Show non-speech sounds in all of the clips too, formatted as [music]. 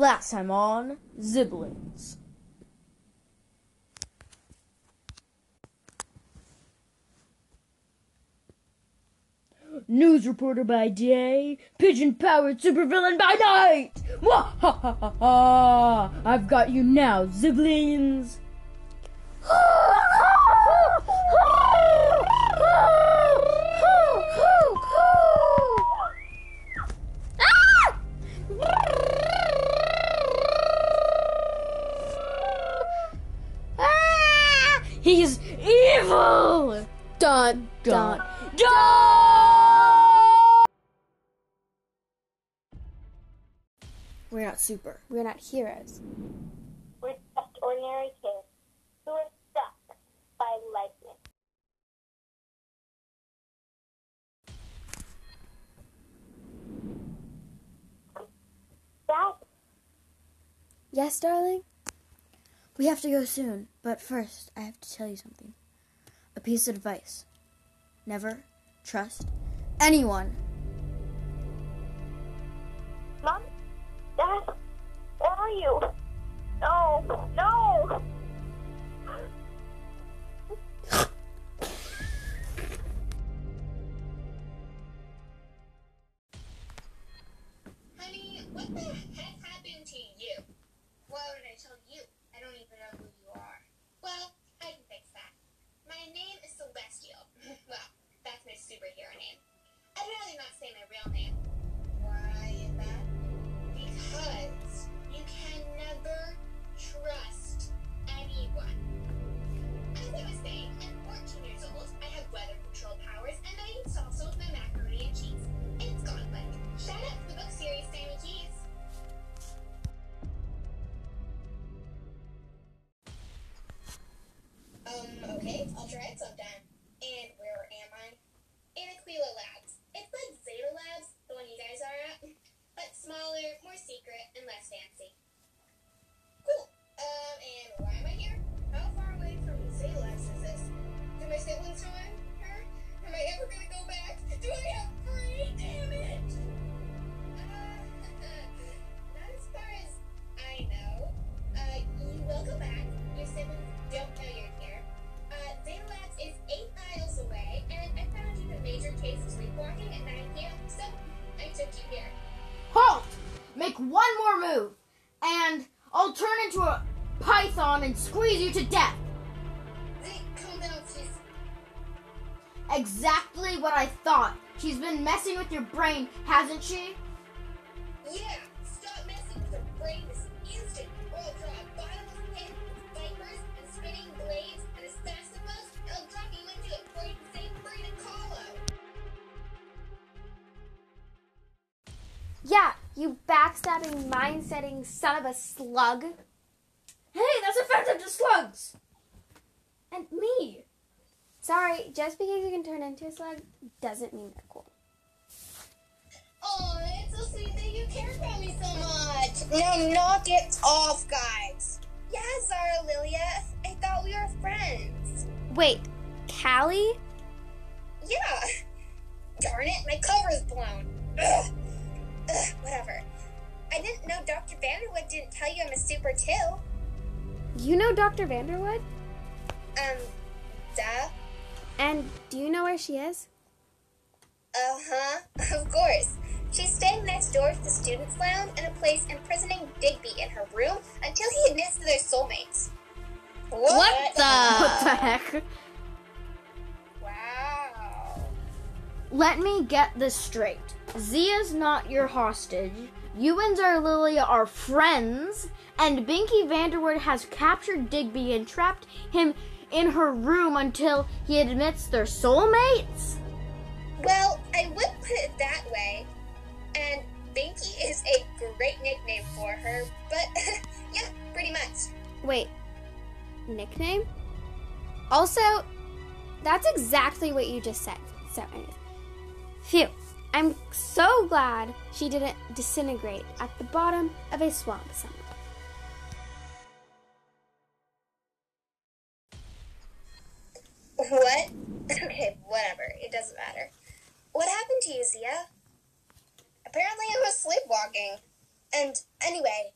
Last time on Ziblings. News reporter by day, pigeon powered supervillain by night! I've got you now, Ziblings! He's evil! Dun, Dun, dun. dun! We're not super. We're not heroes. We're just ordinary kids who are stuck by lightning. Dad, Yes, darling? We have to go soon, but first I have to tell you something. A piece of advice. Never trust anyone. Mom, Dad, where are you? Fancy. And I'll turn into a python and squeeze you to death. Zeke, calm down, please. Exactly what I thought. She's been messing with your brain, hasn't she? Yeah, backstabbing, mind-setting son of a slug. Hey, that's offensive to slugs. And me. Sorry, just because you can turn into a slug doesn't mean they're cool. Oh, it's so sweet that you care about me so much. Now knock it off, guys. Yeah, Zara Lilia. I thought we were friends. Wait, Callie? Yeah. Darn it, my cover's blown. Ugh, Vanderwood didn't tell you I'm a super too. You know Dr. Vanderwood? Um, duh. And do you know where she is? Uh huh. [laughs] Of course. She's staying next door to the students' lounge in a place imprisoning Digby in her room until he admits to their soulmates. What, What the heck? Wow. Let me get this straight. Zia's not your hostage. You and Zarlilia are friends, and Binky Vanderwood has captured Digby and trapped him in her room until he admits they're soulmates? Well, I would put it that way. And Binky is a great nickname for her, but [laughs] yeah, pretty much. Wait, nickname? Also, that's exactly what you just said. So, anyways. Phew. I'm so glad she didn't disintegrate at the bottom of a swamp somewhere. What? [laughs] Okay, whatever. It doesn't matter. What happened to you, Zia? Apparently, I was sleepwalking. And anyway,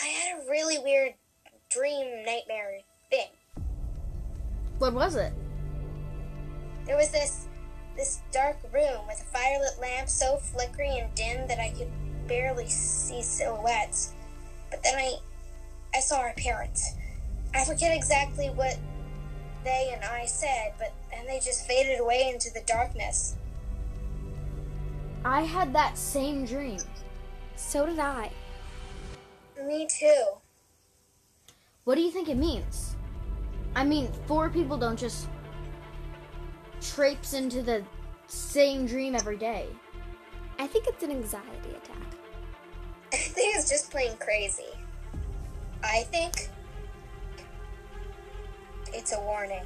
I had a really weird dream nightmare thing. What was it? There was this this dark room with a firelit lamp so flickery and dim that I could barely see silhouettes. But then I I saw our parents. I forget exactly what they and I said, but then they just faded away into the darkness. I had that same dream. So did I. Me too. What do you think it means? I mean, four people don't just traipse into the same dream every day. I think it's an anxiety attack. I think it's just plain crazy. I think it's a warning.